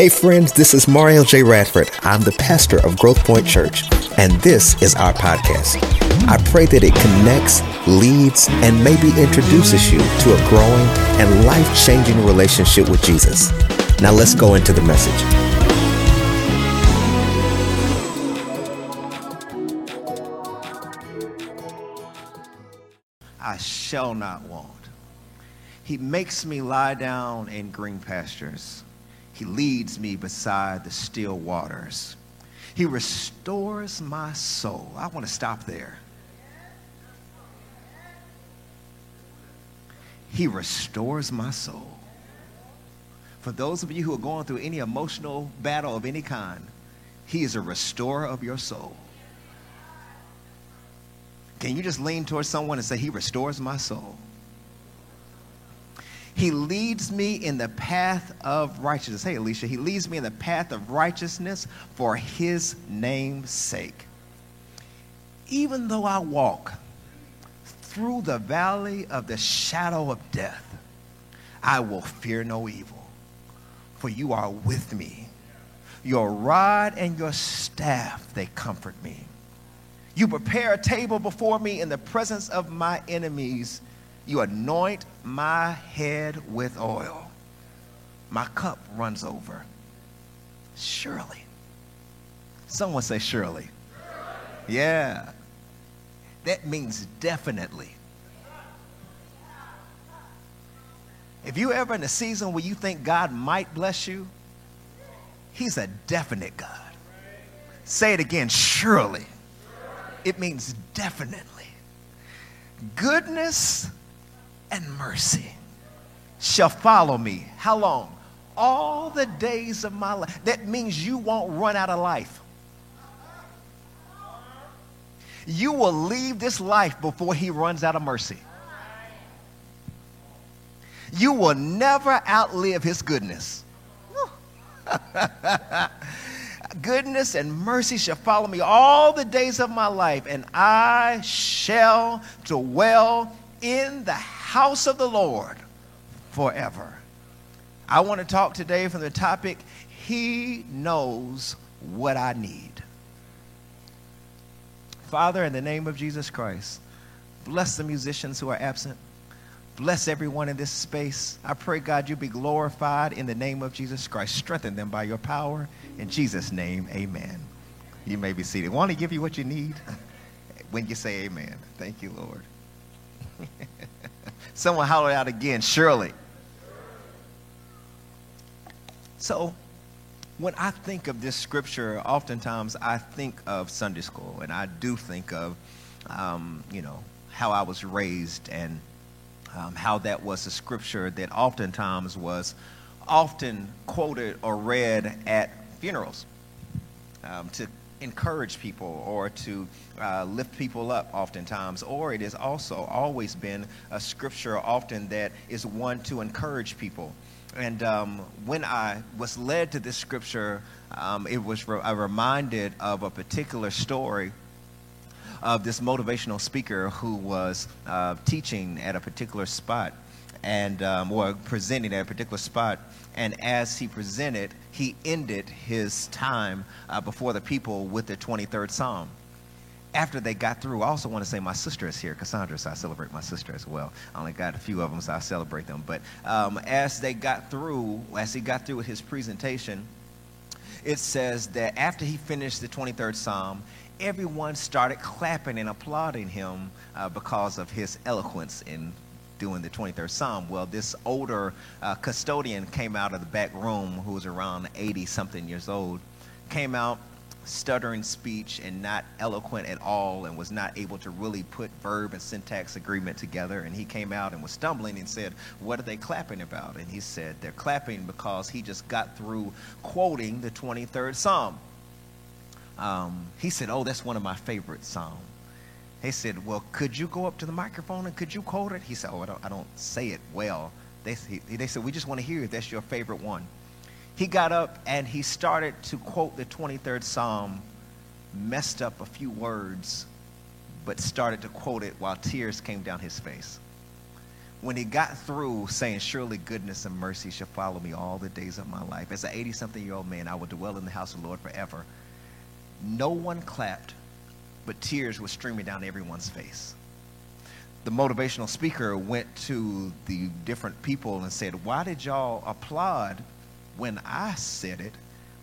Hey friends, this is Mario J. Radford. I'm the pastor of Growth Point Church, and this is our podcast. I pray that it connects, leads, and maybe introduces you to a growing and life changing relationship with Jesus. Now let's go into the message. I shall not want. He makes me lie down in green pastures. He leads me beside the still waters. He restores my soul. I want to stop there. He restores my soul. For those of you who are going through any emotional battle of any kind, He is a restorer of your soul. Can you just lean towards someone and say, He restores my soul? He leads me in the path of righteousness. Hey, Alicia, He leads me in the path of righteousness for His name's sake. Even though I walk through the valley of the shadow of death, I will fear no evil, for you are with me. Your rod and your staff, they comfort me. You prepare a table before me in the presence of my enemies. You anoint my head with oil. My cup runs over. Surely. Someone say, surely. Yeah. That means definitely. If you ever in a season where you think God might bless you, He's a definite God. Say it again, surely. It means definitely. Goodness and mercy shall follow me. How long? All the days of my life. That means you won't run out of life. You will leave this life before he runs out of mercy. You will never outlive his goodness. goodness and mercy shall follow me all the days of my life, and I shall dwell in the house of the Lord forever. I want to talk today from the topic He knows what I need. Father, in the name of Jesus Christ, bless the musicians who are absent. Bless everyone in this space. I pray, God, you be glorified in the name of Jesus Christ. Strengthen them by your power. In Jesus' name, amen. You may be seated. Want to give you what you need when you say amen. Thank you, Lord. Someone holler out again, surely. So, when I think of this scripture, oftentimes I think of Sunday school, and I do think of, um, you know, how I was raised and um, how that was a scripture that oftentimes was often quoted or read at funerals um, to encourage people or to uh, lift people up oftentimes or it has also always been a scripture often that is one to encourage people. And um, when i was led to this scripture um, it was re- i reminded of a particular story of this motivational speaker who was uh, teaching at a particular spot and um, or presenting at a particular spot and as he presented, he ended his time uh, before the people with the 23rd Psalm. After they got through, I also want to say my sister is here, Cassandra, so I celebrate my sister as well. I only got a few of them, so I celebrate them. But um, as they got through, as he got through with his presentation, it says that after he finished the 23rd Psalm, everyone started clapping and applauding him uh, because of his eloquence in doing the 23rd Psalm. Well, this older uh, custodian came out of the back room who was around 80 something years old, came out stuttering speech and not eloquent at all and was not able to really put verb and syntax agreement together. And he came out and was stumbling and said, What are they clapping about? And he said, They're clapping because he just got through quoting the 23rd Psalm. Um, he said, Oh, that's one of my favorite Psalms. They said, well, could you go up to the microphone and could you quote it? He said, oh, I don't, I don't say it well. They, he, they said, we just want to hear if that's your favorite one. He got up and he started to quote the 23rd Psalm, messed up a few words, but started to quote it while tears came down his face. when he got through saying, Surely goodness and mercy shall follow me all the days of my life, as an 80 something year old man, I will dwell in the house of the Lord forever. No one clapped, but tears were streaming down everyone's face. The motivational speaker went to the different people and said, Why did y'all applaud when I said it,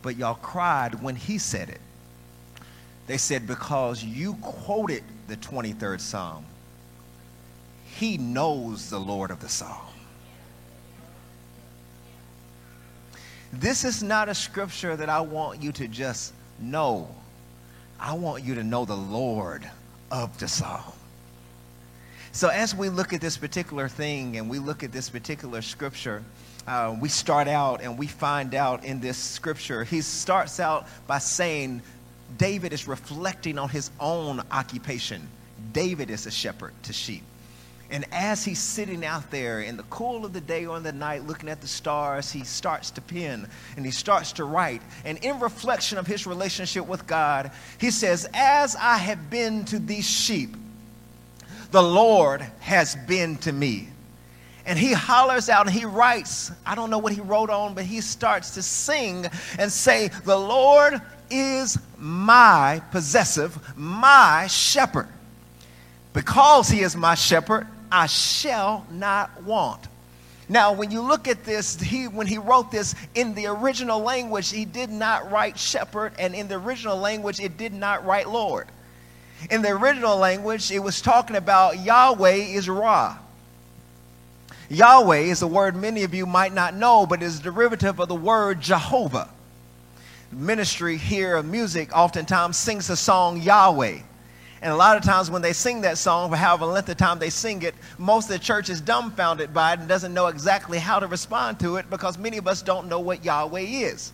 but y'all cried when he said it? They said, Because you quoted the 23rd Psalm he knows the Lord of the psalm. This is not a scripture that I want you to just know. I want you to know the Lord of the psalm. So, as we look at this particular thing and we look at this particular scripture, uh, we start out and we find out in this scripture, he starts out by saying David is reflecting on his own occupation. David is a shepherd to sheep. And as he's sitting out there in the cool of the day or in the night looking at the stars, he starts to pen and he starts to write. And in reflection of his relationship with God, he says, As I have been to these sheep, the Lord has been to me. And he hollers out and he writes, I don't know what he wrote on, but he starts to sing and say, The Lord is my possessive, my shepherd. Because he is my shepherd, I shall not want. Now, when you look at this, he, when he wrote this in the original language, he did not write shepherd, and in the original language, it did not write Lord. In the original language, it was talking about Yahweh is Ra. Yahweh is a word many of you might not know, but is derivative of the word Jehovah. Ministry here of music oftentimes sings the song Yahweh. And a lot of times when they sing that song, for however length of time they sing it, most of the church is dumbfounded by it and doesn't know exactly how to respond to it because many of us don't know what Yahweh is.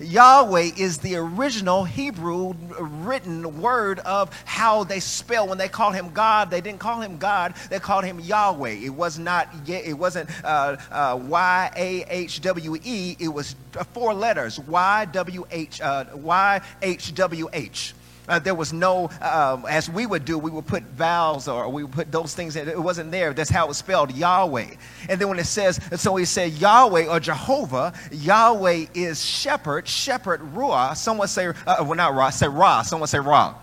Yahweh is the original Hebrew written word of how they spell. When they call him God, they didn't call him God; they called him Yahweh. It was not. It wasn't uh, uh, Y A H W E. It was four letters: Y W H uh, Y H W H. Uh, there was no, um, as we would do, we would put vowels or we would put those things in. It wasn't there. That's how it was spelled, Yahweh. And then when it says, so he said Yahweh or Jehovah, Yahweh is shepherd, shepherd, Ruah. Someone say, uh, well, not Ra, say Ra. Someone say Ra.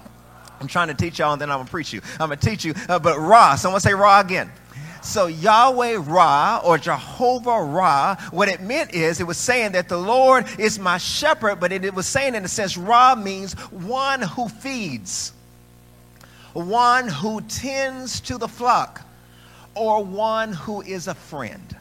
I'm trying to teach y'all and then I'm going to preach you. I'm going to teach you, uh, but Ra. Someone say Ra again. So Yahweh Ra or Jehovah Ra, what it meant is it was saying that the Lord is my shepherd, but it, it was saying in a sense, Ra means one who feeds, one who tends to the flock, or one who is a friend.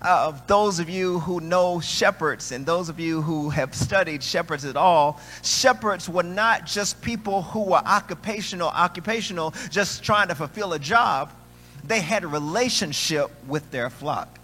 Uh, those of you who know shepherds and those of you who have studied shepherds at all, shepherds were not just people who were occupational, occupational, just trying to fulfill a job they had a relationship with their flock.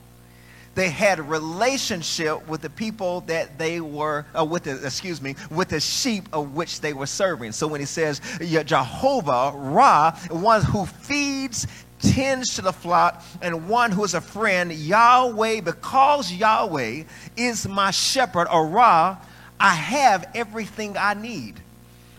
They had a relationship with the people that they were, uh, with the, excuse me, with the sheep of which they were serving. So when he says Jehovah Ra, one who feeds, tends to the flock, and one who is a friend, Yahweh, because Yahweh is my shepherd, or Ra, I have everything I need.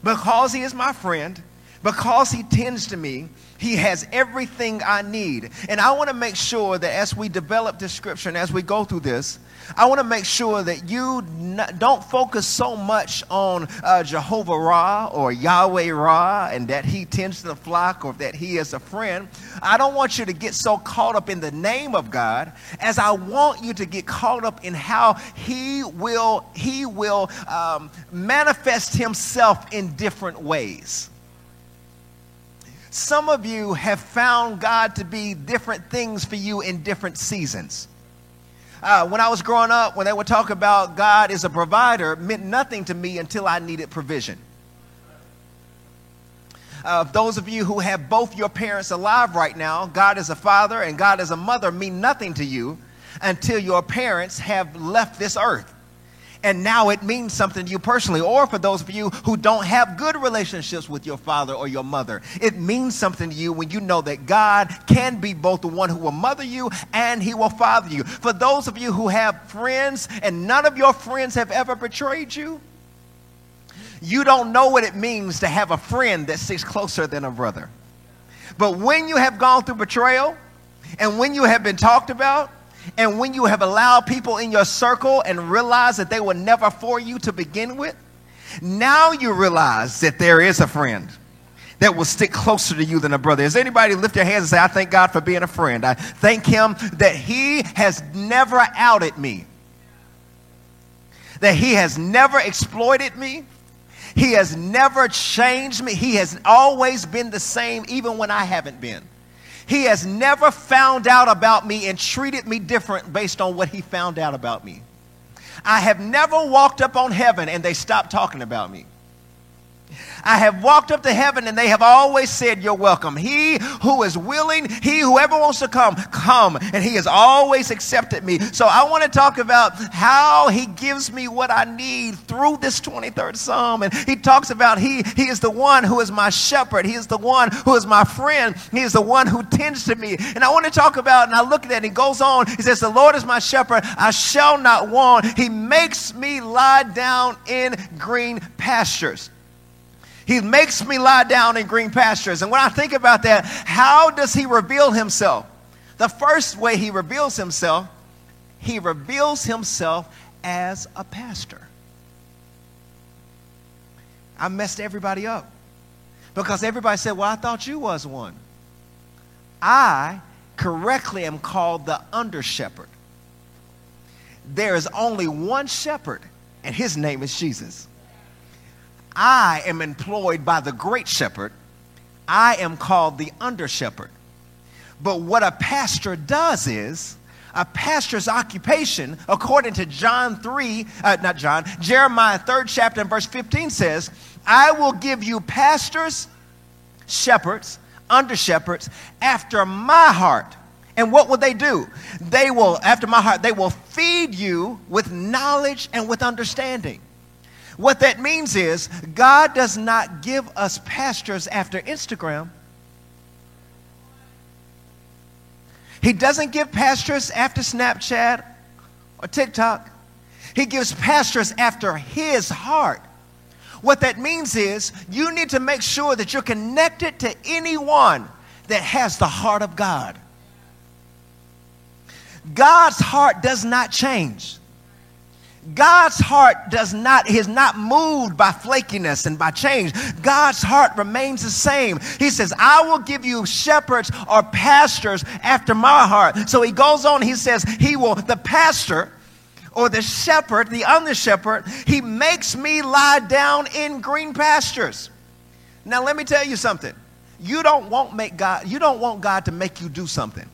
Because he is my friend, because he tends to me, he has everything I need. And I want to make sure that as we develop this scripture and as we go through this, I want to make sure that you don't focus so much on uh, Jehovah Ra or Yahweh Ra and that he tends to the flock or that he is a friend. I don't want you to get so caught up in the name of God as I want you to get caught up in how he will, he will um, manifest himself in different ways. Some of you have found God to be different things for you in different seasons. Uh, when I was growing up, when they would talk about God as a provider, meant nothing to me until I needed provision. Uh, those of you who have both your parents alive right now, God as a father and God as a mother mean nothing to you until your parents have left this earth and now it means something to you personally. Or for those of you who don't have good relationships with your father or your mother, it means something to you when you know that God can be both the one who will mother you and he will father you. For those of you who have friends and none of your friends have ever betrayed you, you don't know what it means to have a friend that sticks closer than a brother. But when you have gone through betrayal, and when you have been talked about, and when you have allowed people in your circle and realize that they were never for you to begin with, now you realize that there is a friend that will stick closer to you than a brother. Is anybody lift their hands and say, I thank God for being a friend? I thank Him that He has never outed me, that He has never exploited me. He has never changed me. He has always been the same, even when I haven't been. He has never found out about me and treated me different based on what he found out about me. I have never walked up on heaven and they stopped talking about me. I have walked up to heaven and they have always said, You're welcome. He who is willing, he whoever wants to come, come. And he has always accepted me. So I want to talk about how he gives me what I need through this 23rd Psalm. And he talks about he, he is the one who is my shepherd, he is the one who is my friend, he is the one who tends to me. And I want to talk about, and I look at that, and he goes on, he says, The Lord is my shepherd, I shall not want. He makes me lie down in green pastures. He makes me lie down in green pastures. And when I think about that, how does he reveal himself? The first way he reveals himself, he reveals himself as a pastor. I messed everybody up because everybody said, Well, I thought you was one. I correctly am called the under shepherd. There is only one shepherd, and his name is Jesus. I am employed by the great shepherd. I am called the under shepherd. But what a pastor does is, a pastor's occupation, according to John 3, uh, not John, Jeremiah 3rd chapter and verse 15 says, I will give you pastors, shepherds, under shepherds, after my heart. And what will they do? They will, after my heart, they will feed you with knowledge and with understanding. What that means is God does not give us pastors after Instagram. He doesn't give pastors after Snapchat or TikTok. He gives pastors after his heart. What that means is you need to make sure that you're connected to anyone that has the heart of God. God's heart does not change. God's heart does not, is not moved by flakiness and by change. God's heart remains the same. He says, I will give you shepherds or pastors after my heart. So he goes on, he says, He will, the pastor or the shepherd, the under shepherd, he makes me lie down in green pastures. Now let me tell you something. You don't want make God, you don't want God to make you do something.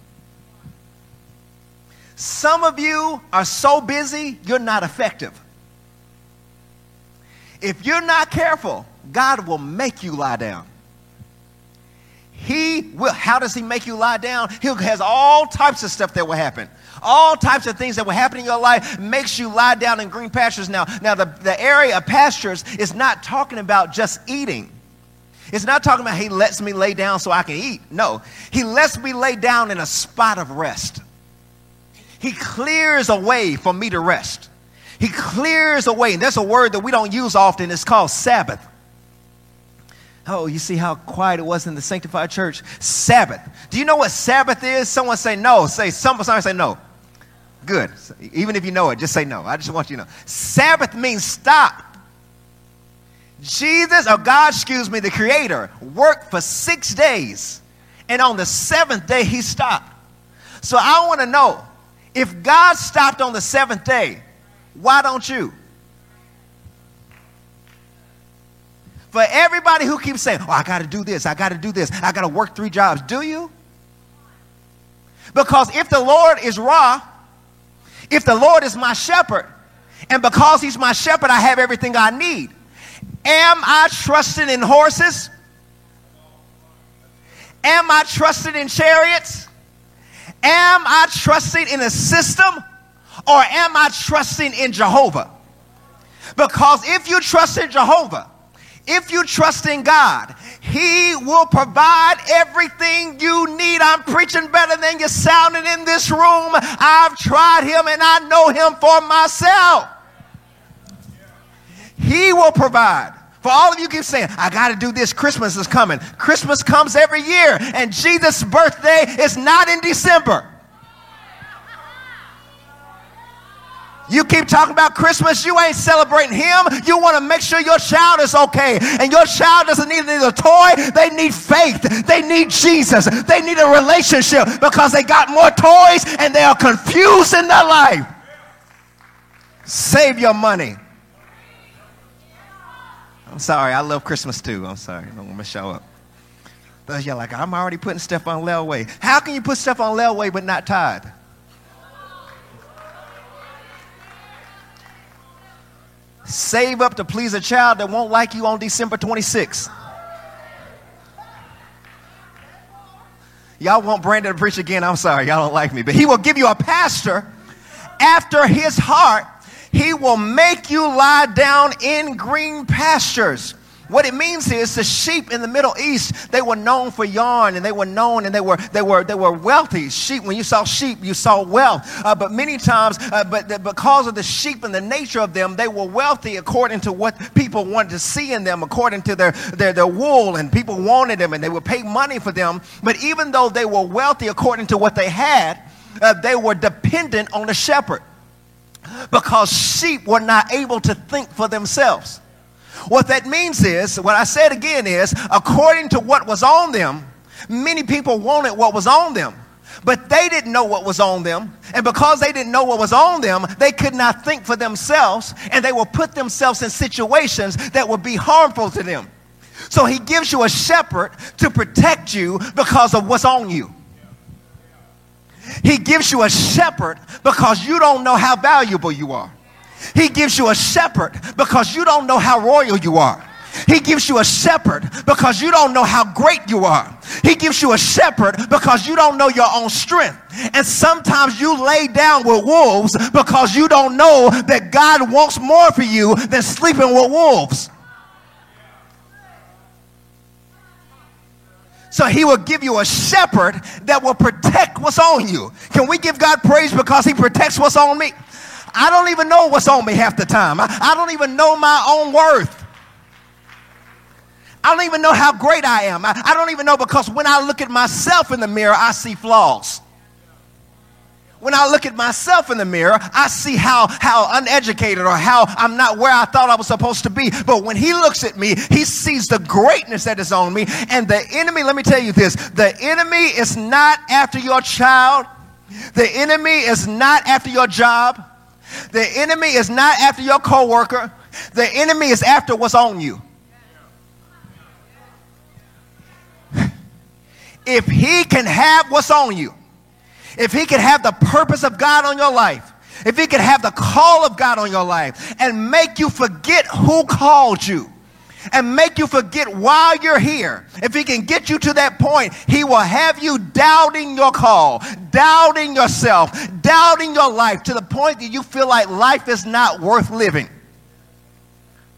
Some of you are so busy, you're not effective. If you're not careful, God will make you lie down. He will, how does he make you lie down? He has all types of stuff that will happen. All types of things that will happen in your life makes you lie down in green pastures. Now, now the, the area of pastures is not talking about just eating. It's not talking about he lets me lay down so I can eat. No, he lets me lay down in a spot of rest. He clears a way for me to rest. He clears a way. And that's a word that we don't use often. It's called Sabbath. Oh, you see how quiet it was in the sanctified church? Sabbath. Do you know what Sabbath is? Someone say no. Say someone say no. Good. Even if you know it, just say no. I just want you to know. Sabbath means stop. Jesus, or God, excuse me, the Creator, worked for six days. And on the seventh day, he stopped. So I want to know if God stopped on the seventh day, why don't you? For everybody who keeps saying, Oh, I got to do this, I got to do this, I got to work three jobs, do you? Because if the Lord is Ra, if the Lord is my shepherd, and because he's my shepherd, I have everything I need, am I trusting in horses? Am I trusting in chariots? Am I trusting in a system or am I trusting in Jehovah? Because if you trust in Jehovah, if you trust in God, He will provide everything you need. I'm preaching better than you're sounding in this room. I've tried Him and I know Him for myself. He will provide For all of you keep saying, I got to do this. Christmas is coming. Christmas comes every year, and Jesus' birthday is not in December. You keep talking about Christmas, you ain't celebrating Him. You want to make sure your child is okay. And your child doesn't need a toy, they need faith. They need Jesus. They need a relationship because they got more toys and they are confused in their life. Save your money. I'm sorry, I love Christmas too. I'm sorry, I don't want to show up. But you're like, I'm already putting stuff on layaway. How can you put stuff on layaway but not tithe? Save up to please a child that won't like you on December 26th. Y'all want Brandon to preach again? I'm sorry, y'all don't like me. But he will give you a pastor after his heart he will make you lie down in green pastures. What it means is the sheep in the Middle East, they were known for yarn and they were known and they were, they were, they were wealthy. Sheep, when you saw sheep, you saw wealth. Uh, but many times, uh, but the, because of the sheep and the nature of them, they were wealthy according to what people wanted to see in them, according to their, their, their wool, and people wanted them and they would pay money for them. But even though they were wealthy according to what they had, uh, they were dependent on the shepherd because sheep were not able to think for themselves. What that means is, what I said again is, according to what was on them, many people wanted what was on them. But they didn't know what was on them. And because they didn't know what was on them, they could not think for themselves. And they will put themselves in situations that would be harmful to them. So he gives you a shepherd to protect you because of what's on you. He gives you a shepherd because you don't know how valuable you are. He gives you a shepherd because you don't know how royal you are. He gives you a shepherd because you don't know how great you are. He gives you a shepherd because you don't know your own strength. And sometimes you lay down with wolves because you don't know that God wants more for you than sleeping with wolves. So he will give you a shepherd that will protect what's on you. Can we give God praise because he protects what's on me? I don't even know what's on me half the time. I, I don't even know my own worth. I don't even know how great I am. I, I don't even know because when I look at myself in the mirror, I see flaws when I look at myself in the mirror, I see how, how uneducated or how I'm not where I thought I was supposed to be. But when he looks at me, he sees the greatness that is on me. And the enemy, let me tell you this the enemy is not after your child, the enemy is not after your job, the enemy is not after your coworker, the enemy is after what's on you. If he can have what's on you, if he could have the purpose of God on your life, if he could have the call of God on your life and make you forget who called you and make you forget why you're here, if he can get you to that point, he will have you doubting your call, doubting yourself, doubting your life to the point that you feel like life is not worth living.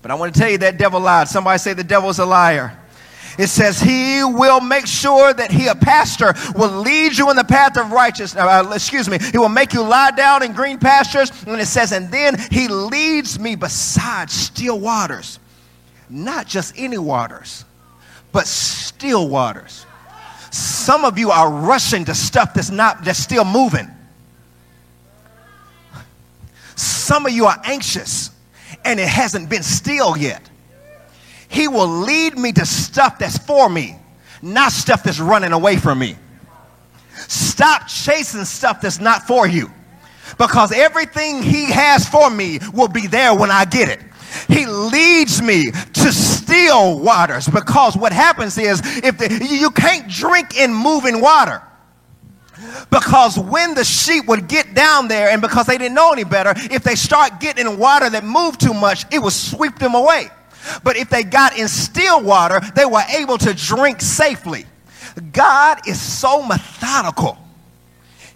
But I want to tell you that devil lied. Somebody say the devil's a liar. It says he will make sure that he, a pastor, will lead you in the path of righteousness. Uh, excuse me. He will make you lie down in green pastures. And it says, and then he leads me beside still waters. Not just any waters, but still waters. Some of you are rushing to stuff that's not, that's still moving. Some of you are anxious and it hasn't been still yet. He will lead me to stuff that's for me, not stuff that's running away from me. Stop chasing stuff that's not for you because everything He has for me will be there when I get it. He leads me to still waters because what happens is if the, you can't drink in moving water because when the sheep would get down there and because they didn't know any better if they start getting in water that moved too much it would sweep them away but if they got in still water, they were able to drink safely. God is so methodical.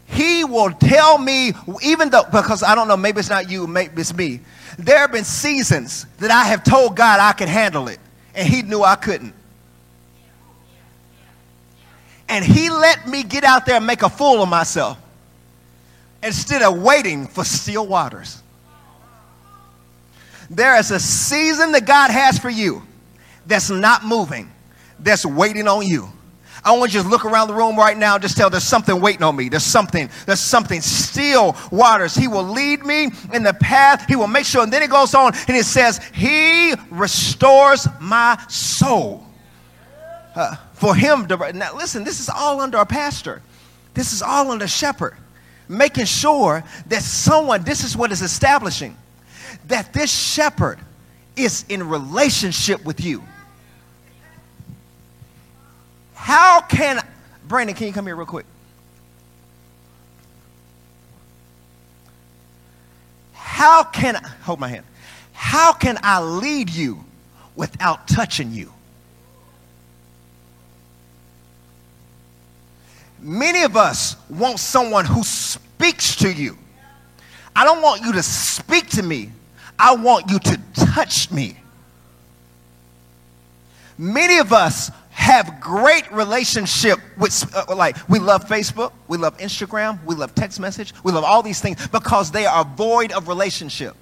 He will tell me, even though, because I don't know, maybe it's not you, maybe it's me. There have been seasons that I have told God I could handle it, and He knew I couldn't. And He let me get out there and make a fool of myself instead of waiting for still waters. There is a season that God has for you. that's not moving, that's waiting on you. I want you to look around the room right now just tell there's something waiting on me. There's something, there's something. Still waters. He will lead me in the path. He will make sure. And then it goes on and it says, He restores my soul. Uh, for him to now listen, this is all under a pastor. This is all under a shepherd. Making sure that someone, this is what is establishing, that this shepherd is in relationship with you. How can, Brandon, can you come here real quick? How can, hold my hand. How can I lead you without touching you? Many of us want someone who speaks to you. I don't want you to speak to me. I want you to touch me. Many of us have great relationship with uh, like we love facebook we love instagram we love text message we love all these things because they are void of relationship.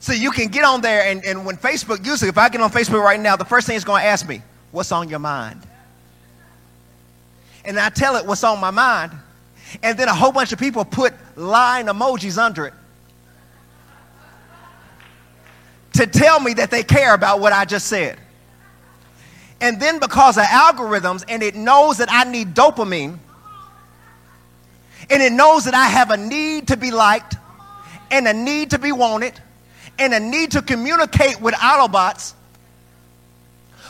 So you can get on there and, and when facebook usually if i get on facebook right now the first thing it's to ask me what's on your mind? And i tell it what's on my mind and then a whole bunch of people put line emojis under it to tell me that they care about what i just said and then because of algorithms, and it knows that I need dopamine, and it knows that I have a need to be liked, and a need to be wanted, and a need to communicate with Autobots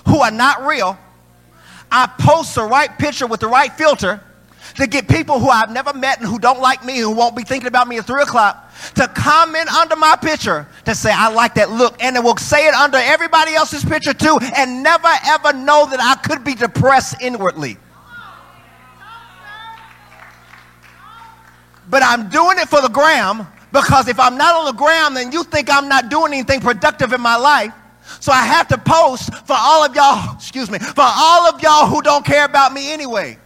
who are not real. I post the right picture with the right filter to get people who I've never met and who don't like me, who won't be thinking about me at 3 o'clock, to comment under my picture to say, I like that look. And it will say it under everybody else's picture too, and never ever know that I could be depressed inwardly. But I'm doing it for the gram because if I'm not on the gram, then you think I'm not doing anything productive in my life. So I have to post for all of y'all, excuse me, for all of y'all who don't care about me anyway.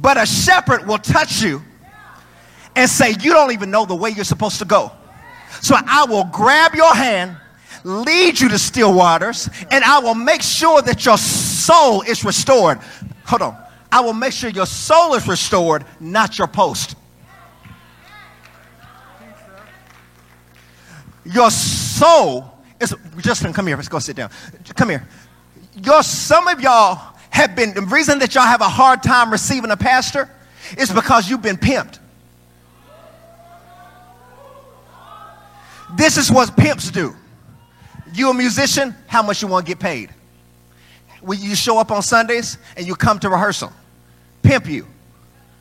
But a shepherd will touch you and say, You don't even know the way you're supposed to go. So I will grab your hand, lead you to still waters, and I will make sure that your soul is restored. Hold on. I will make sure your soul is restored, not your post. Your soul is, Justin, come here. Let's go sit down. Come here. Your, some of y'all have been, the reason that y'all have a hard time receiving a pastor is because you've been pimped. This is what pimps do. You a musician, how much you want to get paid? When you show up on Sundays and you come to rehearsal, pimp you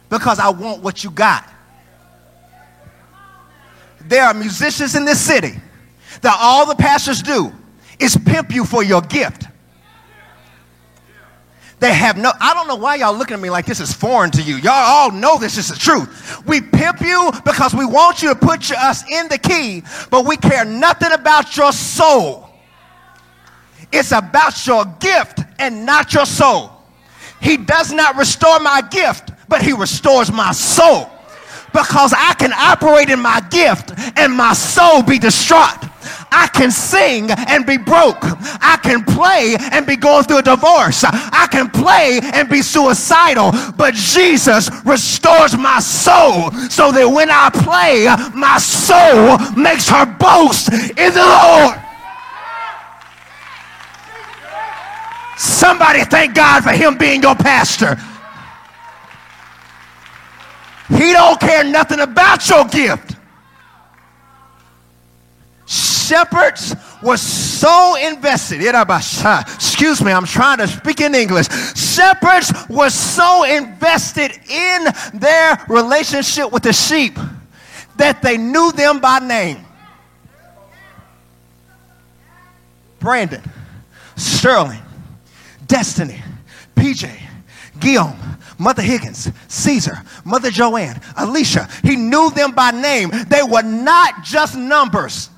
because I want what you got. There are musicians in this city that all the pastors do is pimp you for your gift. They have no, I don't know why y'all looking at me like this is foreign to you. Y'all all know this is the truth. We pimp you because we want you to put us in the key, but we care nothing about your soul. It's about your gift and not your soul. He does not restore my gift, but he restores my soul because I can operate in my gift and my soul be distraught. I can sing and be broke. I can play and be going through a divorce. I can play and be suicidal. But Jesus restores my soul so that when I play, my soul makes her boast in the Lord. Somebody thank God for him being your pastor. He don't care nothing about your gift. Shepherds were so invested. Uh, excuse me, I'm trying to speak in English. Shepherds were so invested in their relationship with the sheep that they knew them by name. Brandon, Sterling, Destiny, PJ, Guillaume, Mother Higgins, Caesar, Mother Joanne, Alicia. He knew them by name. They were not just numbers.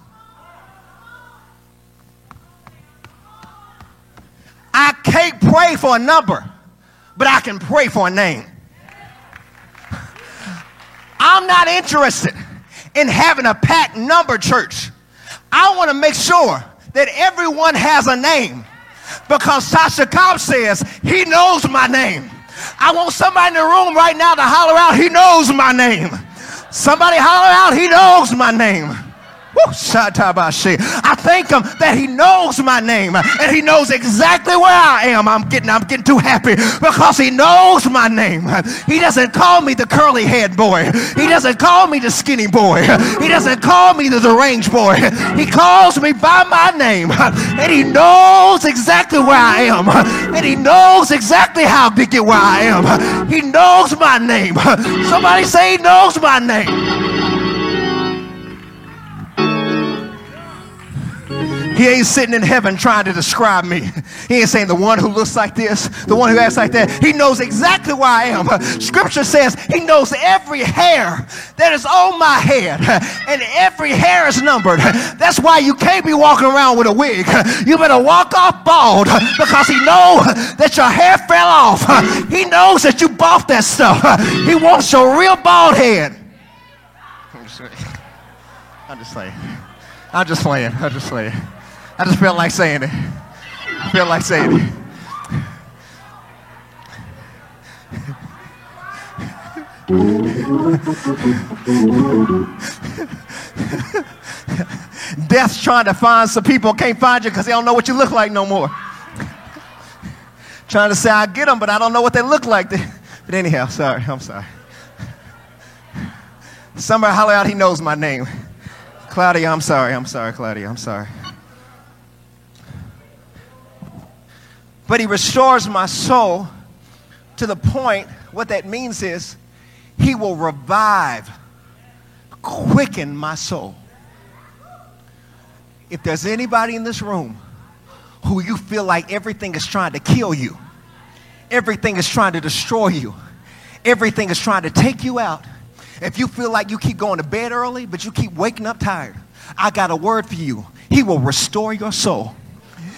I can't pray for a number, but I can pray for a name. I'm not interested in having a packed number church. I want to make sure that everyone has a name because Tasha Cobbs says he knows my name. I want somebody in the room right now to holler out, he knows my name. Somebody holler out, he knows my name. I thank him that he knows my name and he knows exactly where I am. I'm getting, I'm getting too happy because he knows my name. He doesn't call me the curly head boy. He doesn't call me the skinny boy. He doesn't call me the deranged boy. He calls me by my name and he knows exactly where I am and he knows exactly how to get where I am. He knows my name. Somebody say he knows my name. He ain't sitting in heaven trying to describe me. He ain't saying the one who looks like this, the one who acts like that. He knows exactly where I am. Scripture says he knows every hair that is on my head, and every hair is numbered. That's why you can't be walking around with a wig. You better walk off bald because he knows that your hair fell off. He knows that you bought that stuff. He wants your real bald head. I'm just saying. I'm just playing. I'm just playing. I just felt like saying it. I felt like saying it. Death's trying to find some people can't find you because they don't know what you look like no more. trying to say I get them, but I don't know what they look like. But anyhow, sorry, I'm sorry. Somebody holler out, he knows my name. Claudia, I'm sorry, I'm sorry, Claudia, I'm sorry. But he restores my soul to the point, what that means is he will revive, quicken my soul. If there's anybody in this room who you feel like everything is trying to kill you, everything is trying to destroy you, everything is trying to take you out, if you feel like you keep going to bed early, but you keep waking up tired, I got a word for you. He will restore your soul.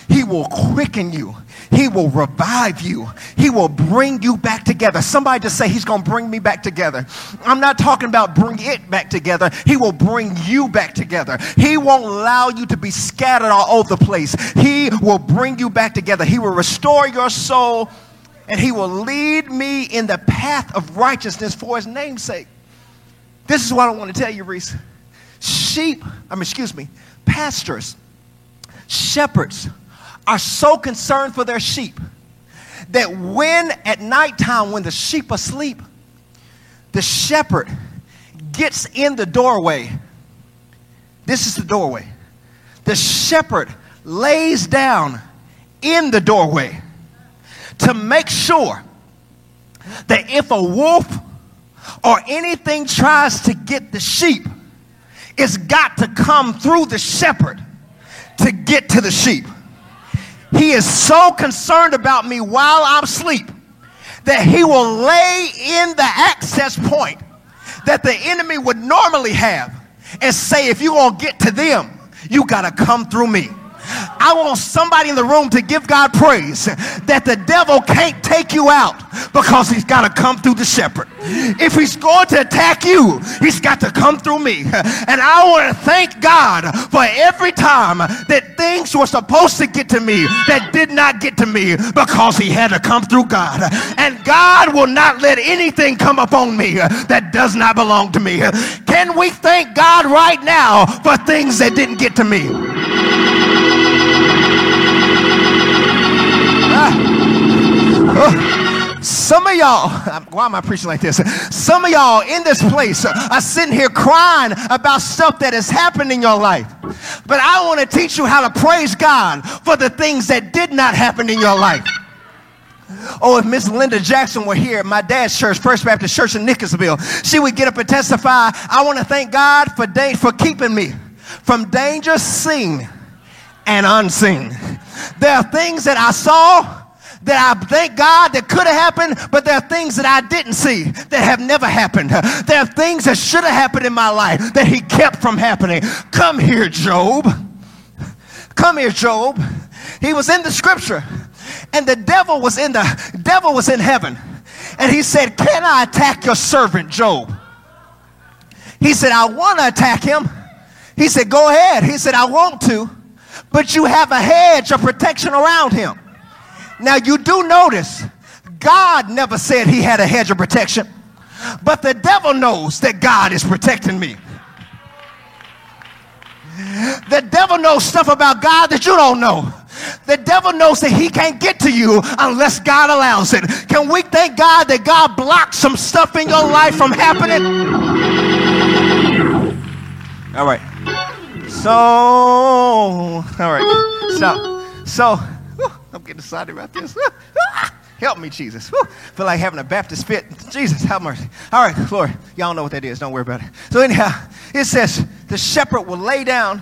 He will quicken you. He will revive you. He will bring you back together. Somebody just say, He's going to bring me back together. I'm not talking about bring it back together. He will bring you back together. He won't allow you to be scattered all over the place. He will bring you back together. He will restore your soul and He will lead me in the path of righteousness for His name's sake. This is what I want to tell you, Reese. Sheep, I mean, excuse me, pastors, shepherds, are so concerned for their sheep that when at nighttime, when the sheep are asleep, the shepherd gets in the doorway. This is the doorway. The shepherd lays down in the doorway to make sure that if a wolf or anything tries to get the sheep, it's got to come through the shepherd to get to the sheep. He is so concerned about me while I'm asleep that he will lay in the access point that the enemy would normally have and say, if you're going to get to them, you got to come through me. I want somebody in the room to give God praise that the devil can't take you out because he's got to come through the shepherd. If he's going to attack you, he's got to come through me. And I want to thank God for every time that things were supposed to get to me that did not get to me because he had to come through God. And God will not let anything come upon me that does not belong to me. Can we thank God right now for things that didn't get to me? Some of y'all, why am I preaching like this? Some of y'all in this place are sitting here crying about stuff that has happened in your life. But I want to teach you how to praise God for the things that did not happen in your life. Oh, if Miss Linda Jackson were here at my dad's church, First Baptist Church in Nicholasville, she would get up and testify. I want to thank God for, da- for keeping me from danger seen and unseen. There are things that I saw that I thank God that could have happened, but there are things that I didn't see that have never happened. There are things that should have happened in my life that He kept from happening. Come here, Job. Come here, Job. He was in the scripture, and the devil was in the devil was in heaven, and he said, "Can I attack your servant, Job?" He said, I want to attack him. He said, Go ahead. He said, I want to, but you have a hedge of protection around him. Now, you do notice, God never said he had a hedge of protection, but the devil knows that God is protecting me. The devil knows stuff about God that you don't know. The devil knows that he can't get to you unless God allows it. Can we thank God that God blocked some stuff in your life from happening? All right. So, all right. So, so, I'm getting excited about this. Ah, help me, Jesus. Whew, feel like having a Baptist fit. Jesus, have mercy. All right, Lord, y'all know what that is. Don't worry about it. So, anyhow, it says, the shepherd will lay down,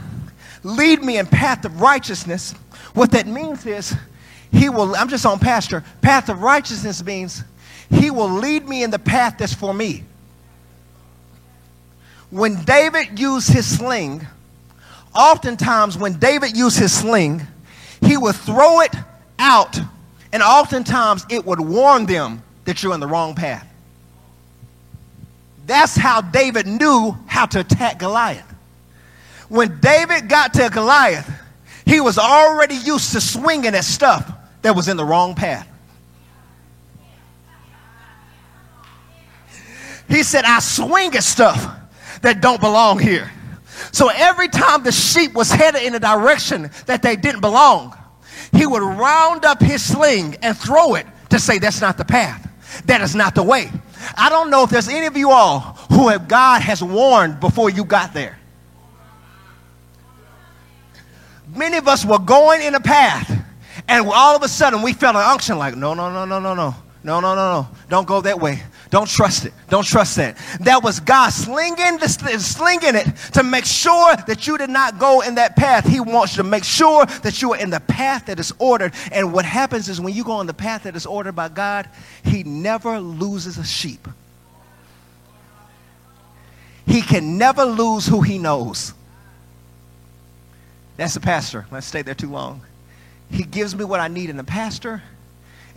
lead me in path of righteousness. What that means is, he will, I'm just on pastor. Path of righteousness means he will lead me in the path that's for me. When David used his sling, oftentimes when David used his sling, he would throw it out and oftentimes it would warn them that you're in the wrong path. That's how David knew how to attack Goliath. When David got to Goliath, he was already used to swinging at stuff that was in the wrong path. He said, I swing at stuff that don't belong here. So every time the sheep was headed in a direction that they didn't belong, he would round up his sling and throw it to say, That's not the path. That is not the way. I don't know if there's any of you all who have God has warned before you got there. Many of us were going in a path, and all of a sudden we felt an unction like, no, no, no, no, no, no, no, no, no, no, don't go that way. Don't trust it. Don't trust that. That was God slinging, the, slinging it to make sure that you did not go in that path. He wants you to make sure that you are in the path that is ordered. And what happens is when you go on the path that is ordered by God, He never loses a sheep. He can never lose who He knows. That's the pastor. Let's stay there too long. He gives me what I need in the pastor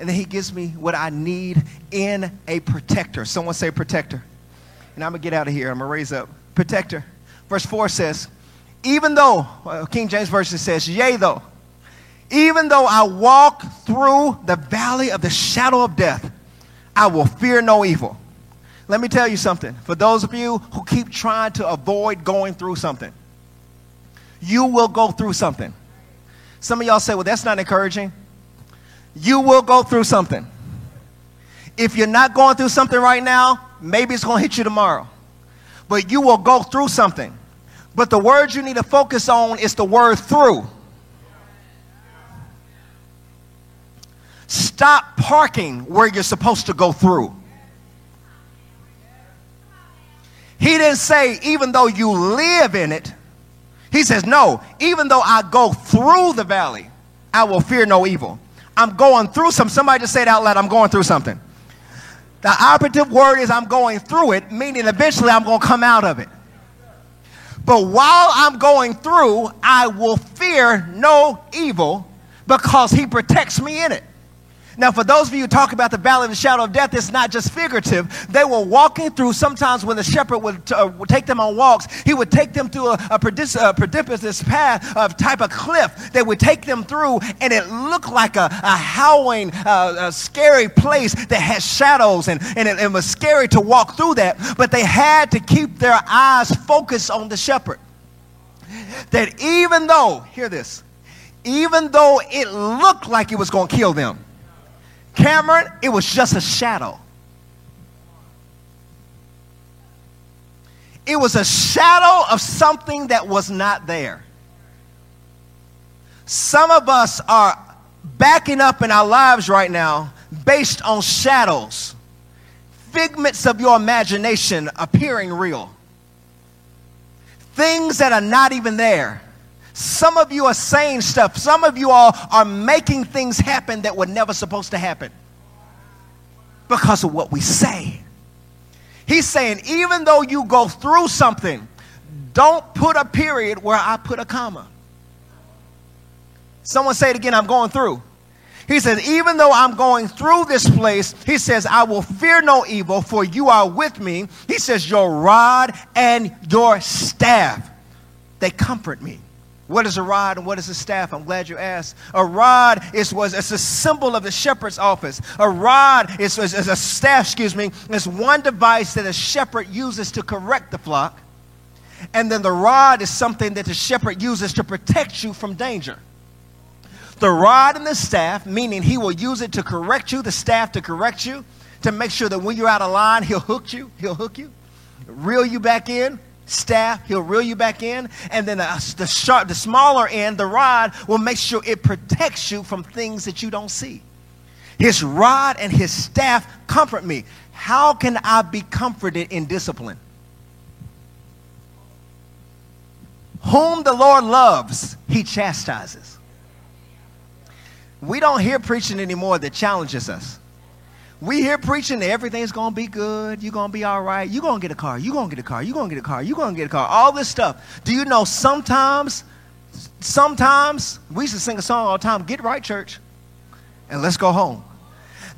and then he gives me what I need in a protector. Someone say protector. And I'm going to get out of here. I'm going to raise up. Protector. Verse 4 says, even though, well, King James Version says, yea, though, even though I walk through the valley of the shadow of death, I will fear no evil. Let me tell you something. For those of you who keep trying to avoid going through something, you will go through something. Some of y'all say, well, that's not encouraging you will go through something. If you're not going through something right now, maybe it's going to hit you tomorrow. But you will go through something. But the word you need to focus on is the word through. Stop parking where you're supposed to go through. He didn't say, even though you live in it, he says, no, even though I go through the valley, I will fear no evil. I'm going through some. Somebody just say it out loud. I'm going through something. The operative word is I'm going through it, meaning eventually I'm going to come out of it. But while I'm going through, I will fear no evil because he protects me in it. Now, for those of you who talk about the valley of the shadow of death, it's not just figurative. They were walking through, sometimes when the shepherd would, uh, take them on walks, he would take them through a, a, a precipitous path of type of cliff that would take them through, and it looked like a, a howling, uh, a scary place that had shadows, and, and it, it was scary to walk through that. But they had to keep their eyes focused on the shepherd. That even though, hear this, even though it looked like it was going to kill them, Cameron, it was just a shadow. It was a shadow of something that was not there. Some of us are backing up in our lives right now based on shadows, figments of your imagination appearing real, things that are not even there. Some of you are saying stuff. Some of you all are making things happen that were never supposed to happen because of what we say. He's saying, even though you go through something, don't put a period where I put a comma. Someone say it again, I'm going through. He says, even though I'm going through this place, he says, I will fear no evil, for you are with me. He says, your rod and your staff, they comfort me. What is a rod and what is a staff? I'm glad you asked. A rod is was it's a symbol of the shepherd's office. A rod is, is, is a staff, excuse me, is one device that a shepherd uses to correct the flock. And then the rod is something that the shepherd uses to protect you from danger. The rod and the staff, meaning he will use it to correct you, the staff to correct you, to make sure that when you're out of line, he'll hook you, he'll hook you, reel you back in, staff, he'll reel you back in, and then the, the sharp, the smaller end, the rod, will make sure it protects you from things that you don't see. His rod and his staff comfort me. How can I be comforted in discipline? Whom the Lord loves, he chastises. We don't hear preaching anymore that challenges us. We hear preaching that everything's to be good. You're to be all right. You're to get a car. You're to get a car. You're to get a car. You're to get a car. All this stuff. Do you know sometimes, sometimes, we used to sing a song all the time, get right, church, and let's go home.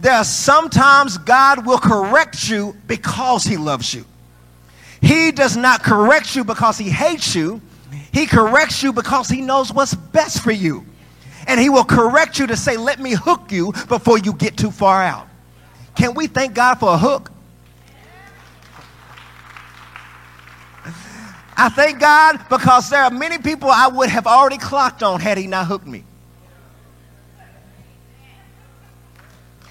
There are sometimes God will correct you because he loves you. He does not correct you because he hates you. He corrects you because he knows what's best for you. And he will correct you to say, let me hook you before you get too far out. Can we thank God for a hook? I thank God because there are many people I would have already clocked on had he not hooked me.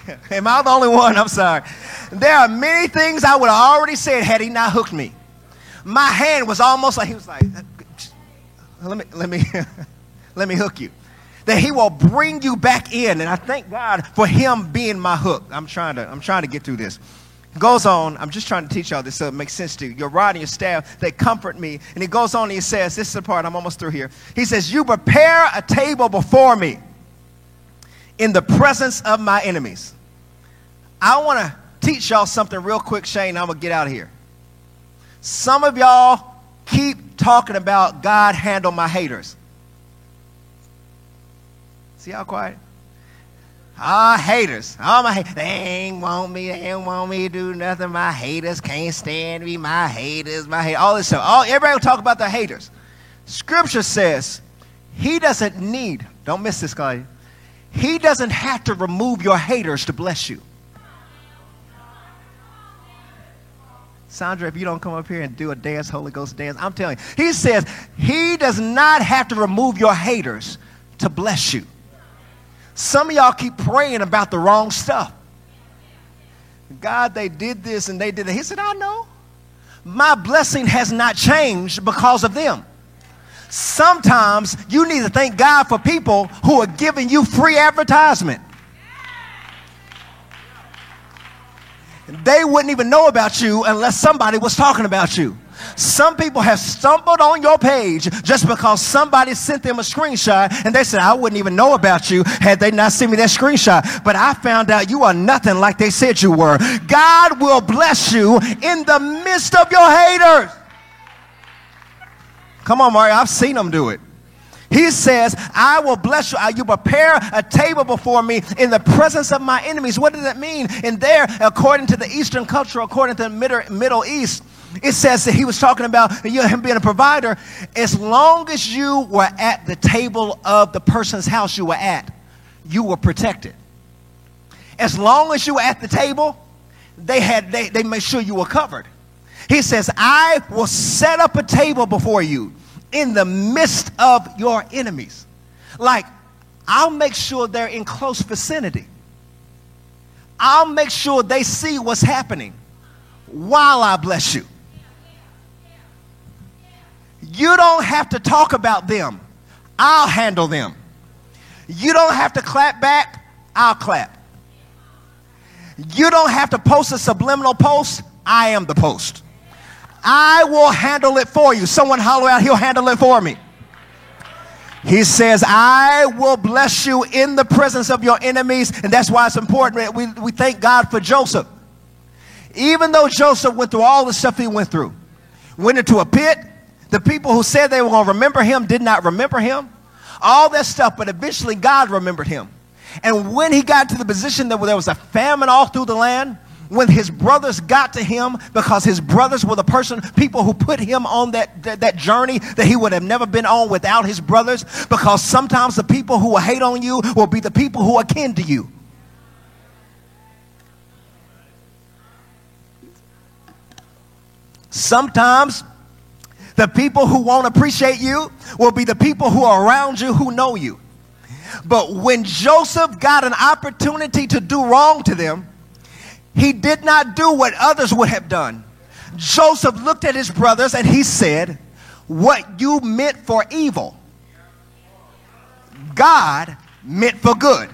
Am I the only one? I'm sorry. There are many things I would have already said had he not hooked me. My hand was almost like he was like, uh, let me, let me, let me hook you that he will bring you back in. And I thank God for him being my hook. I'm trying to, I'm trying to get through this. Goes on, I'm just trying to teach y'all this so it makes sense to you. Your rod and your staff, they comfort me. And he goes on and he says, This is the part, I'm almost through here. He says, You prepare a table before me in the presence of my enemies. I want to teach y'all something real quick, Shane. I'm going to get out of here. Some of y'all keep talking about God handle my haters. See how quiet? Ah, haters. All my haters. They ain't want me. They ain't want me to do nothing. My haters can't stand me. My haters. My haters. All this stuff. All, everybody will talk about the haters. Scripture says he doesn't need, don't miss this, guy. He doesn't have to remove your haters to bless you. Sandra, if you don't come up here and do a dance, Holy Ghost dance, I'm telling you. He says he does not have to remove your haters to bless you. Some of y'all keep praying about the wrong stuff. God, they did this and they did that. He said, I know. My blessing has not changed because of them. Sometimes you need to thank God for people who are giving you free advertisement. They wouldn't even know about you unless somebody was talking about you. Some people have stumbled on your page just because somebody sent them a screenshot and they said, I wouldn't even know about you had they not sent me that screenshot. But I found out you are nothing like they said you were. God will bless you in the midst of your haters. Come on, Mario. I've seen them do it. He says, I will bless you. You prepare a table before me in the presence of my enemies. What does that mean? And there, according to the Eastern culture, according to the Middle East, it says that he was talking about him being a provider. As long as you were at the table of the person's house you were at, you were protected. As long as you were at the table, they had they, they made sure you were covered. He says, I will set up a table before you in the midst of your enemies. Like, I'll make sure they're in close vicinity. I'll make sure they see what's happening while I bless you. You don't have to talk about them. I'll handle them. You don't have to clap back. I'll clap. You don't have to post a subliminal post. I am the post. I will handle it for you. Someone holler out, he'll handle it for me. He says, I will bless you in the presence of your enemies. And that's why it's important. We, we thank God for Joseph. Even though Joseph went through all the stuff he went through, went into a pit, the people who said they were going to remember him did not remember him. All that stuff, but eventually God remembered him. And when he got to the position that there was a famine all through the land, when his brothers got to him because his brothers were the person people who put him on that, that, that journey that he would have never been on without his brothers because sometimes the people who will hate on you will be the people who are kin to you sometimes the people who won't appreciate you will be the people who are around you who know you but when joseph got an opportunity to do wrong to them he did not do what others would have done. Joseph looked at his brothers and he said, What you meant for evil, God meant for good.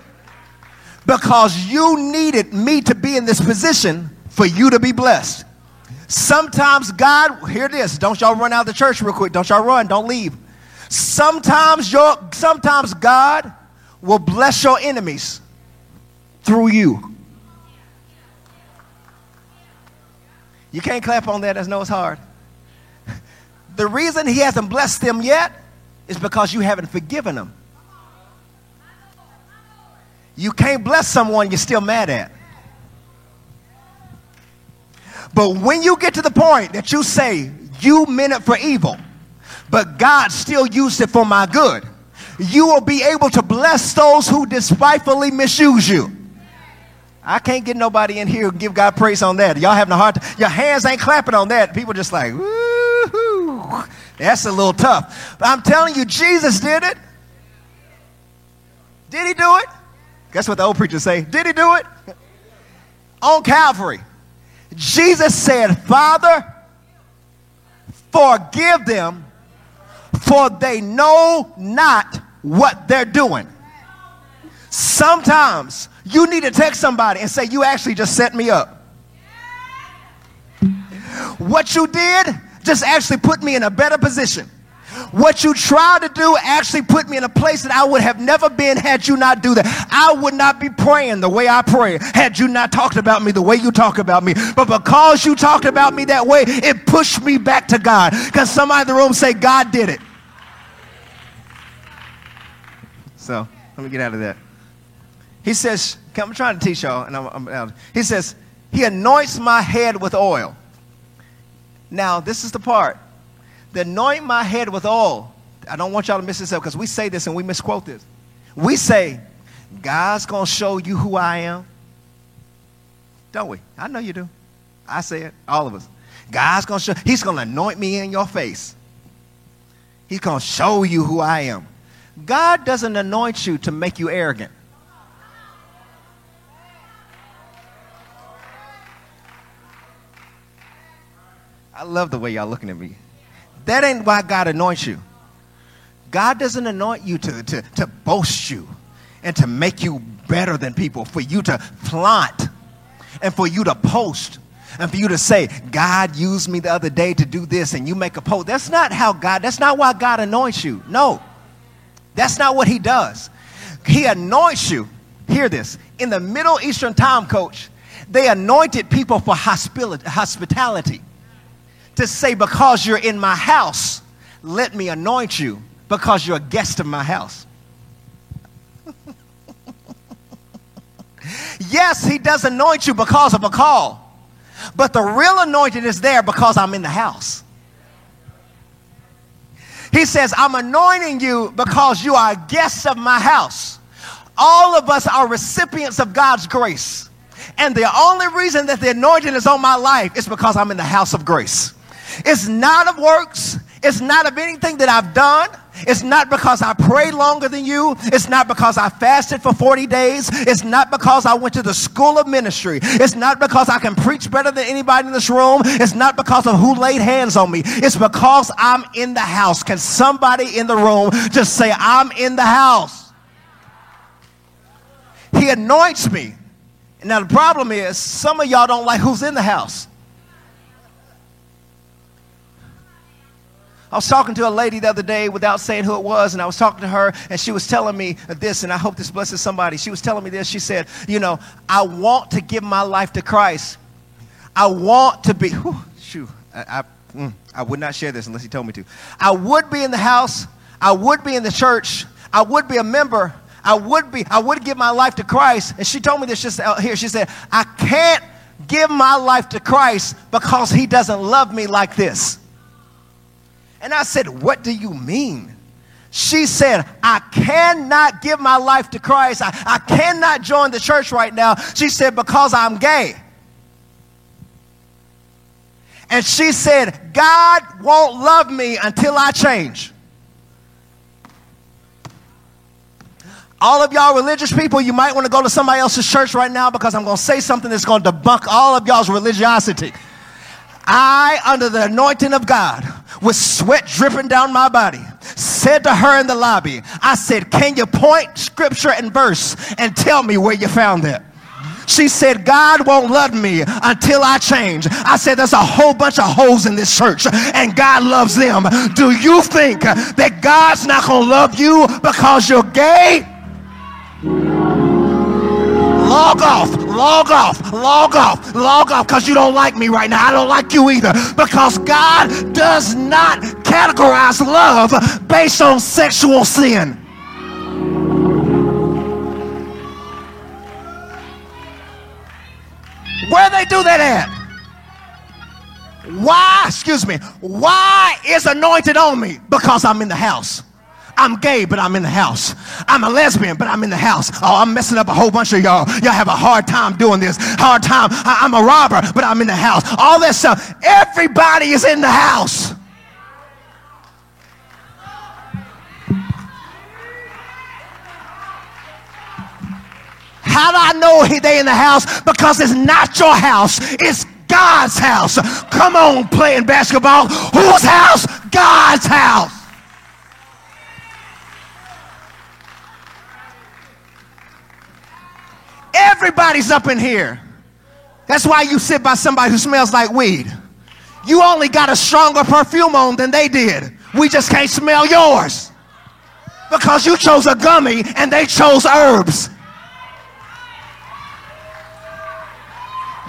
Because you needed me to be in this position for you to be blessed. Sometimes God, hear this, don't y'all run out of the church real quick. Don't y'all run, don't leave. Sometimes your sometimes God will bless your enemies through you. You can't clap on that. That's no, it's hard. The reason he hasn't blessed them yet is because you haven't forgiven them. You can't bless someone you're still mad at. But when you get to the point that you say, you meant it for evil, but God still used it for my good, you will be able to bless those who despitefully misuse you. I can't get nobody in here give God praise on that. Y'all having a hard time. Your hands ain't clapping on that. People just like, woo That's a little tough. But I'm telling you, Jesus did it. Did he do it? Guess what the old preachers say? Did he do it? On Calvary. Jesus said, Father, forgive them, for they know not what they're doing. Sometimes you need to text somebody and say, You actually just set me up. What you did just actually put me in a better position. What you tried to do actually put me in a place that I would have never been had you not do that. I would not be praying the way I pray had you not talked about me the way you talk about me. But because you talked about me that way, it pushed me back to God. Because somebody in the room say, God did it. So let me get out of that. He says, I'm trying to teach y'all, and I'm, I'm He says, He anoints my head with oil. Now, this is the part. The anoint my head with oil. I don't want y'all to miss this up because we say this and we misquote this. We say, God's going to show you who I am. Don't we? I know you do. I say it, all of us. God's going to show, He's going to anoint me in your face. He's going to show you who I am. God doesn't anoint you to make you arrogant. I love the way y'all looking at me. That ain't why God anoints you. God doesn't anoint you to, to, to boast you and to make you better than people, for you to flaunt and for you to post and for you to say, God used me the other day to do this, and you make a post. That's not how God, that's not why God anoints you. No, that's not what He does. He anoints you. Hear this. In the Middle Eastern time, coach, they anointed people for hospitality to say, because you're in my house, let me anoint you because you're a guest of my house. yes, he does anoint you because of a call, but the real anointing is there because I'm in the house. He says, I'm anointing you because you are a guest of my house. All of us are recipients of God's grace. And the only reason that the anointing is on my life is because I'm in the house of grace. It's not of works. It's not of anything that I've done. It's not because I prayed longer than you. It's not because I fasted for 40 days. It's not because I went to the school of ministry. It's not because I can preach better than anybody in this room. It's not because of who laid hands on me. It's because I'm in the house. Can somebody in the room just say, I'm in the house? He anoints me. Now, the problem is, some of y'all don't like who's in the house. I was talking to a lady the other day without saying who it was, and I was talking to her, and she was telling me this, and I hope this blesses somebody. She was telling me this. She said, You know, I want to give my life to Christ. I want to be, whew, I, I, mm, I would not share this unless he told me to. I would be in the house, I would be in the church, I would be a member, I would be, I would give my life to Christ. And she told me this just out here. She said, I can't give my life to Christ because he doesn't love me like this. And I said, What do you mean? She said, I cannot give my life to Christ. I, I cannot join the church right now. She said, Because I'm gay. And she said, God won't love me until I change. All of y'all religious people, you might want to go to somebody else's church right now because I'm going to say something that's going to debunk all of y'all's religiosity. I, under the anointing of God, with sweat dripping down my body, said to her in the lobby, I said, Can you point scripture and verse and tell me where you found that? She said, God won't love me until I change. I said, There's a whole bunch of holes in this church, and God loves them. Do you think that God's not going to love you because you're gay? Log off, log off, log off, log off because you don't like me right now. I don't like you either because God does not categorize love based on sexual sin. Where they do that at? Why, excuse me, why is anointed on me? Because I'm in the house. I'm gay, but I'm in the house. I'm a lesbian, but I'm in the house. Oh, I'm messing up a whole bunch of y'all. Y'all have a hard time doing this. Hard time. I- am a robber, but I'm in the house. All that stuff. Everybody is in the house. How do I know they in the house? Because it's not your house. It's God's house. Come on, playing basketball. Whose house? God's house. Everybody's up in here. That's why you sit by somebody who smells like weed. You only got a stronger perfume on than they did. We just can't smell yours because you chose a gummy and they chose herbs.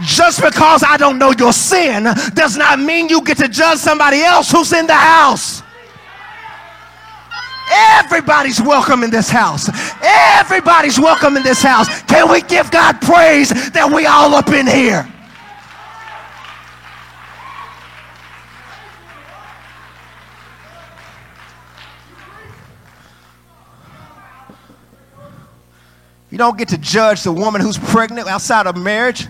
Just because I don't know your sin does not mean you get to judge somebody else who's in the house. Everybody's welcome in this house. Everybody's welcome in this house. Can we give God praise that we all up in here? You don't get to judge the woman who's pregnant outside of marriage.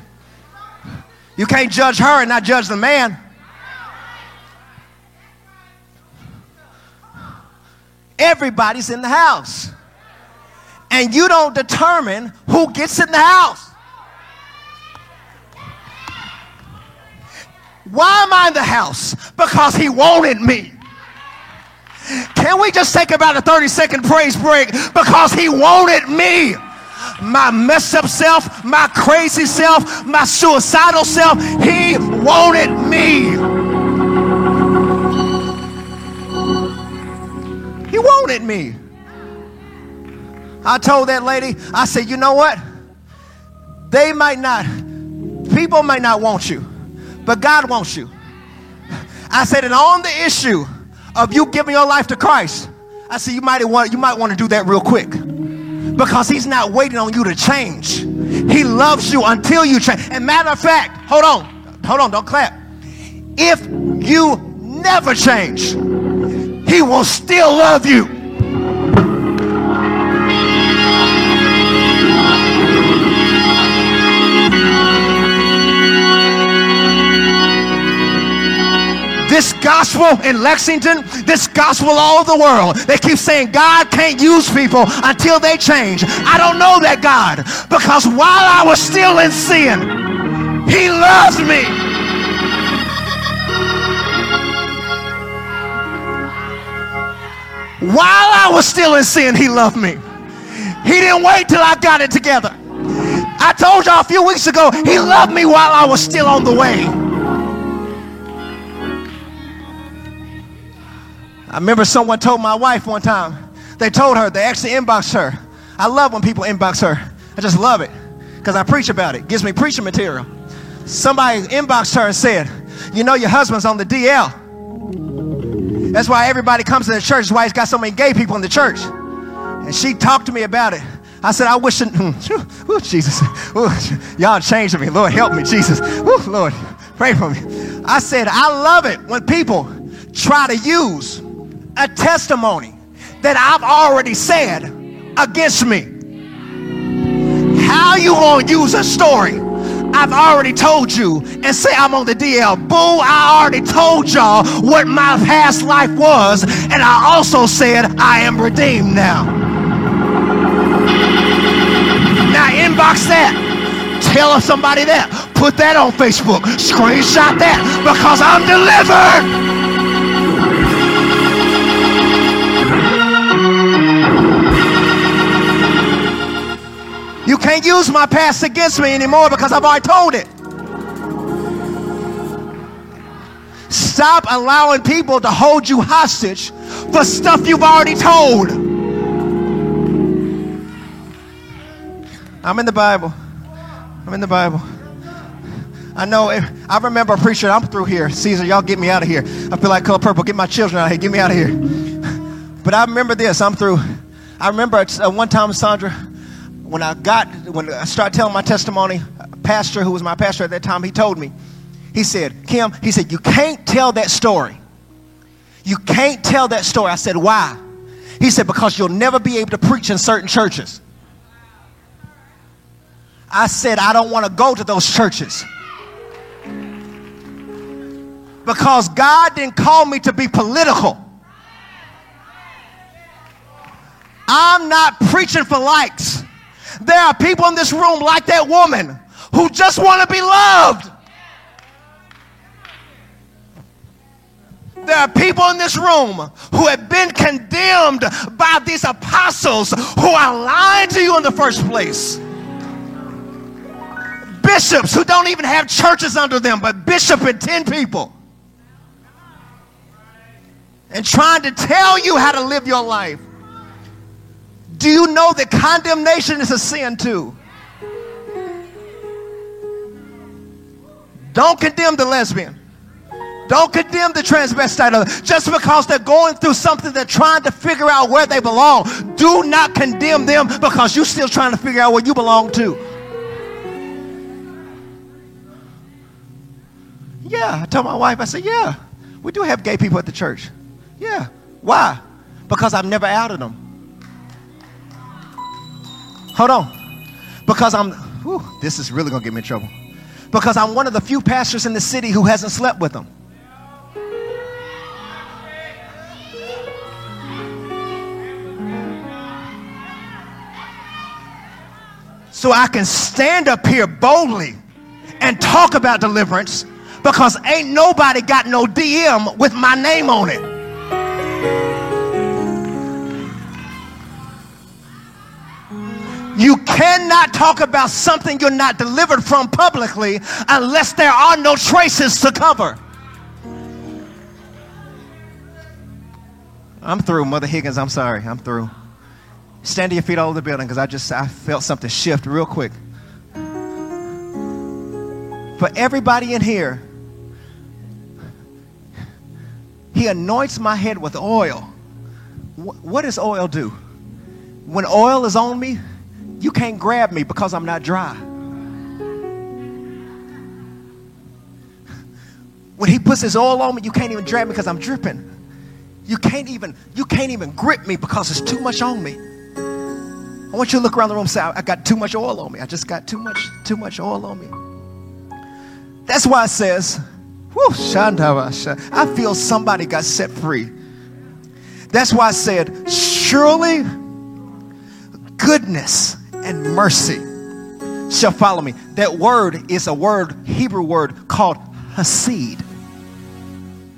You can't judge her and not judge the man. Everybody's in the house. And you don't determine who gets in the house. Why am I in the house? Because he wanted me. Can we just take about a 30 second praise break? Because he wanted me. My messed up self, my crazy self, my suicidal self, he wanted me. Wanted me. I told that lady, I said, you know what? They might not, people might not want you, but God wants you. I said, and on the issue of you giving your life to Christ, I said, you might want, you might want to do that real quick because he's not waiting on you to change. He loves you until you change. And matter of fact, hold on, hold on, don't clap. If you never change, he will still love you. This gospel in Lexington, this gospel all over the world. They keep saying God can't use people until they change. I don't know that God because while I was still in sin, He loves me. While I was still in sin, he loved me. He didn't wait till I got it together. I told y'all a few weeks ago, he loved me while I was still on the way. I remember someone told my wife one time, they told her, they actually inboxed her. I love when people inbox her. I just love it because I preach about it. Gives me preaching material. Somebody inboxed her and said, You know, your husband's on the DL. That's why everybody comes to the church. That's why he's got so many gay people in the church. And she talked to me about it. I said, I wish, it, oh, Jesus, y'all changed me. Lord, help me, Jesus. Lord, pray for me. I said, I love it when people try to use a testimony that I've already said against me. How you gonna use a story I've already told you and say I'm on the DL. Boo, I already told y'all what my past life was, and I also said I am redeemed now. Now inbox that. Tell somebody that. Put that on Facebook. Screenshot that because I'm delivered. You can't use my past against me anymore because I've already told it. Stop allowing people to hold you hostage for stuff you've already told. I'm in the Bible. I'm in the Bible. I know. I remember a preacher. I'm through here. Caesar, y'all get me out of here. I feel like color purple. Get my children out of here. Get me out of here. But I remember this. I'm through. I remember one time, Sandra, when I got, when I started telling my testimony, pastor who was my pastor at that time, he told me, he said, Kim, he said, you can't tell that story. You can't tell that story. I said, why? He said, because you'll never be able to preach in certain churches. I said, I don't want to go to those churches. Because God didn't call me to be political. I'm not preaching for likes. There are people in this room like that woman who just want to be loved. There are people in this room who have been condemned by these apostles who are lying to you in the first place. Bishops who don't even have churches under them, but bishop and 10 people. And trying to tell you how to live your life. Do you know that condemnation is a sin too? Don't condemn the lesbian. Don't condemn the transvestite. Just because they're going through something, they're trying to figure out where they belong. Do not condemn them because you're still trying to figure out where you belong to. Yeah, I told my wife, I said, yeah, we do have gay people at the church. Yeah. Why? Because I've never outed them. Hold on. Because I'm, whew, this is really going to get me in trouble. Because I'm one of the few pastors in the city who hasn't slept with them. So I can stand up here boldly and talk about deliverance because ain't nobody got no DM with my name on it. You cannot talk about something you're not delivered from publicly unless there are no traces to cover. I'm through, Mother Higgins. I'm sorry. I'm through. Stand to your feet all over the building because I just I felt something shift real quick. For everybody in here, he anoints my head with oil. What does oil do? When oil is on me, you can't grab me because I'm not dry. When he puts his oil on me, you can't even drag me because I'm dripping. You can't even you can't even grip me because it's too much on me. I want you to look around the room and say, I got too much oil on me. I just got too much, too much oil on me. That's why it says, I feel somebody got set free. That's why I said, surely goodness and mercy shall follow me. That word is a word, Hebrew word called hasid.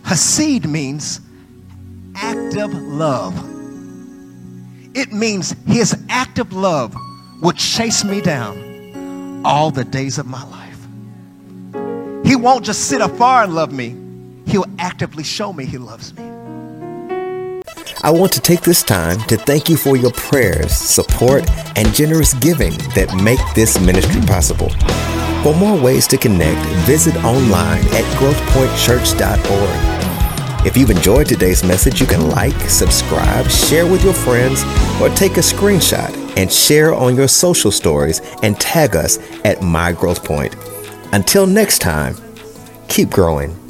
Hasid means active love. It means his active love will chase me down all the days of my life. He won't just sit afar and love me, he'll actively show me he loves me. I want to take this time to thank you for your prayers, support, and generous giving that make this ministry possible. For more ways to connect, visit online at growthpointchurch.org. If you've enjoyed today's message, you can like, subscribe, share with your friends, or take a screenshot and share on your social stories and tag us at My Growth Point. Until next time, keep growing